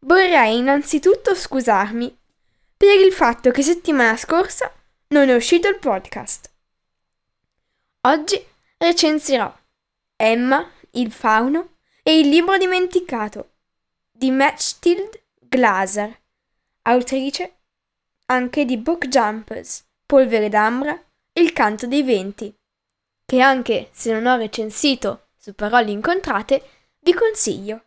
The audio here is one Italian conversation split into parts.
Vorrei innanzitutto scusarmi per il fatto che settimana scorsa non è uscito il podcast. Oggi recensirò Emma, il fauno e il libro dimenticato di Matchtild Glaser, autrice anche di Book Jumpers, Polvere d'ambra e Il canto dei venti, che anche se non ho recensito su parole incontrate, vi consiglio.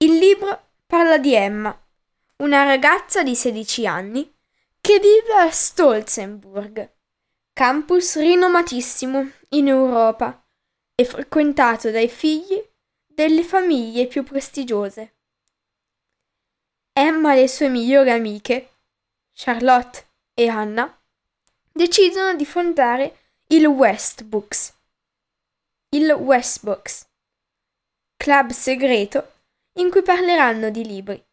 Il libro parla di Emma, una ragazza di 16 anni che vive a Stolzenburg, campus rinomatissimo in Europa e frequentato dai figli delle famiglie più prestigiose. Emma e le sue migliori amiche, Charlotte e Anna, decidono di fondare il West Books, il West Books, club segreto in cui parleranno di libri.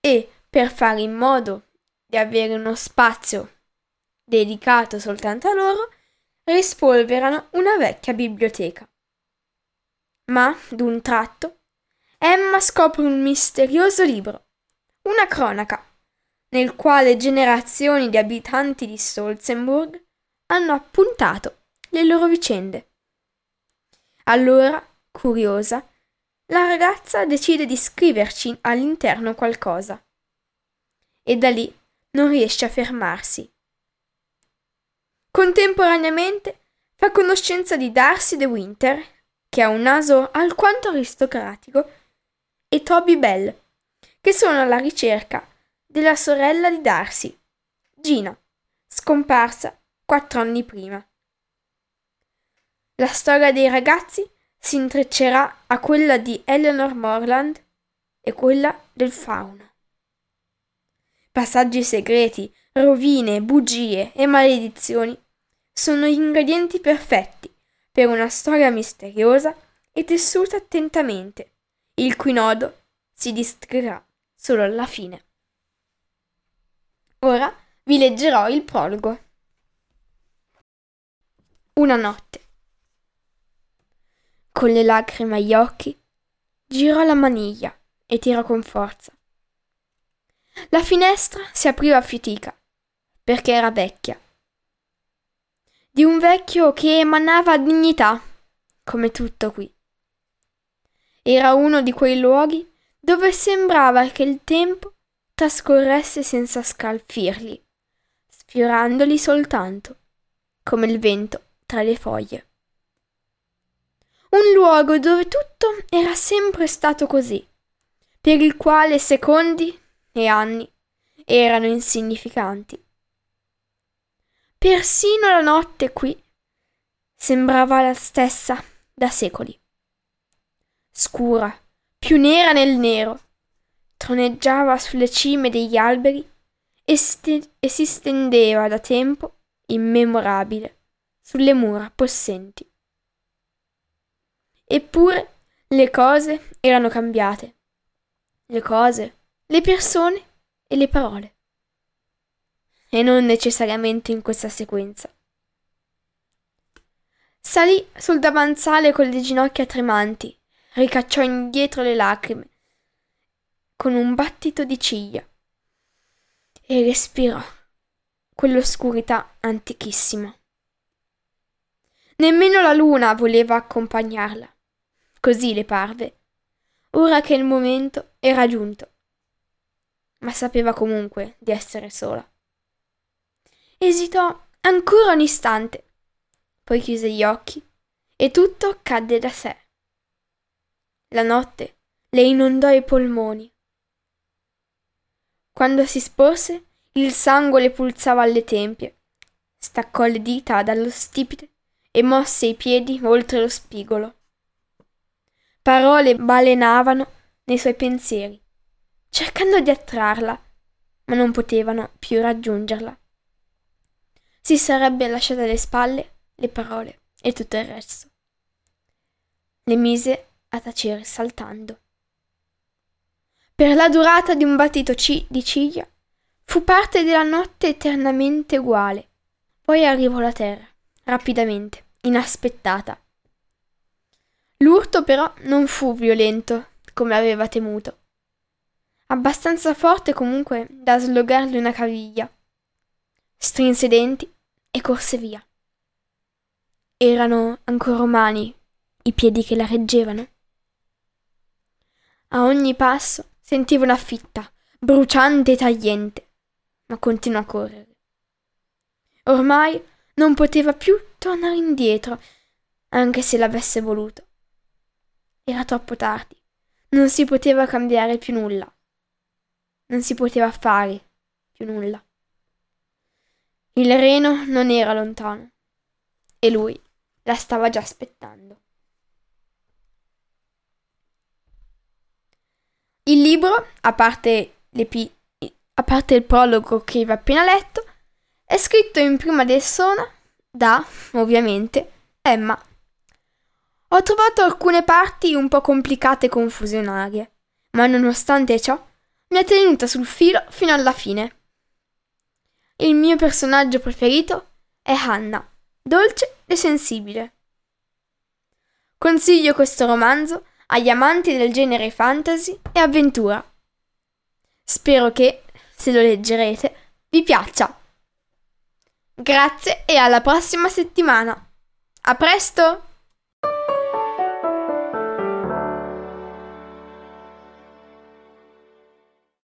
E per fare in modo di avere uno spazio dedicato soltanto a loro, rispolverano una vecchia biblioteca. Ma, d'un tratto, Emma scopre un misterioso libro, una cronaca, nel quale generazioni di abitanti di Stolzenburg hanno appuntato le loro vicende. Allora, curiosa, la ragazza decide di scriverci all'interno qualcosa. E da lì non riesce a fermarsi. Contemporaneamente fa conoscenza di Darcy de Winter, che ha un naso alquanto aristocratico, e Toby Bell, che sono alla ricerca della sorella di Darcy, Gina, scomparsa quattro anni prima. La storia dei ragazzi si intreccerà a quella di Eleanor Morland e quella del fauno. Passaggi segreti, rovine, bugie e maledizioni sono gli ingredienti perfetti per una storia misteriosa e tessuta attentamente, il cui nodo si distrerà solo alla fine. Ora vi leggerò il prologo. Una notte con le lacrime agli occhi, girò la maniglia e tirò con forza. La finestra si apriva a fitica, perché era vecchia. Di un vecchio che emanava dignità, come tutto qui. Era uno di quei luoghi dove sembrava che il tempo trascorresse senza scalfirli, sfiorandoli soltanto, come il vento tra le foglie un luogo dove tutto era sempre stato così, per il quale secondi e anni erano insignificanti. Persino la notte qui sembrava la stessa da secoli. Scura, più nera nel nero, troneggiava sulle cime degli alberi e, st- e si stendeva da tempo immemorabile sulle mura possenti. Eppure le cose erano cambiate. Le cose, le persone e le parole. E non necessariamente in questa sequenza. Salì sul davanzale con le ginocchia tremanti, ricacciò indietro le lacrime, con un battito di ciglia, e respirò quell'oscurità antichissima. Nemmeno la luna voleva accompagnarla così le parve. ora che il momento era giunto. Ma sapeva comunque di essere sola. Esitò ancora un istante, poi chiuse gli occhi e tutto cadde da sé. La notte le inondò i polmoni. Quando si sporse, il sangue le pulsava alle tempie. Staccò le dita dallo stipite e mosse i piedi oltre lo spigolo. Parole balenavano nei suoi pensieri, cercando di attrarla, ma non potevano più raggiungerla. Si sarebbe lasciata alle spalle le parole e tutto il resto. Le mise a tacere saltando. Per la durata di un battito ci- di ciglia fu parte della notte eternamente uguale. Poi arrivò la terra, rapidamente, inaspettata. L'urto però non fu violento, come aveva temuto. Abbastanza forte comunque da slogargli una caviglia. Strinse i denti e corse via. Erano ancora umani i piedi che la reggevano. A ogni passo sentiva una fitta, bruciante e tagliente, ma continuò a correre. Ormai non poteva più tornare indietro, anche se l'avesse voluto. Era troppo tardi, non si poteva cambiare più nulla, non si poteva fare più nulla. Il Reno non era lontano e lui la stava già aspettando. Il libro, a parte, pi- a parte il prologo che vi ho appena letto, è scritto in prima persona da, ovviamente, Emma. Ho trovato alcune parti un po' complicate e confusionarie, ma nonostante ciò mi ha tenuta sul filo fino alla fine. Il mio personaggio preferito è Hannah, dolce e sensibile. Consiglio questo romanzo agli amanti del genere fantasy e avventura. Spero che, se lo leggerete, vi piaccia. Grazie e alla prossima settimana. A presto!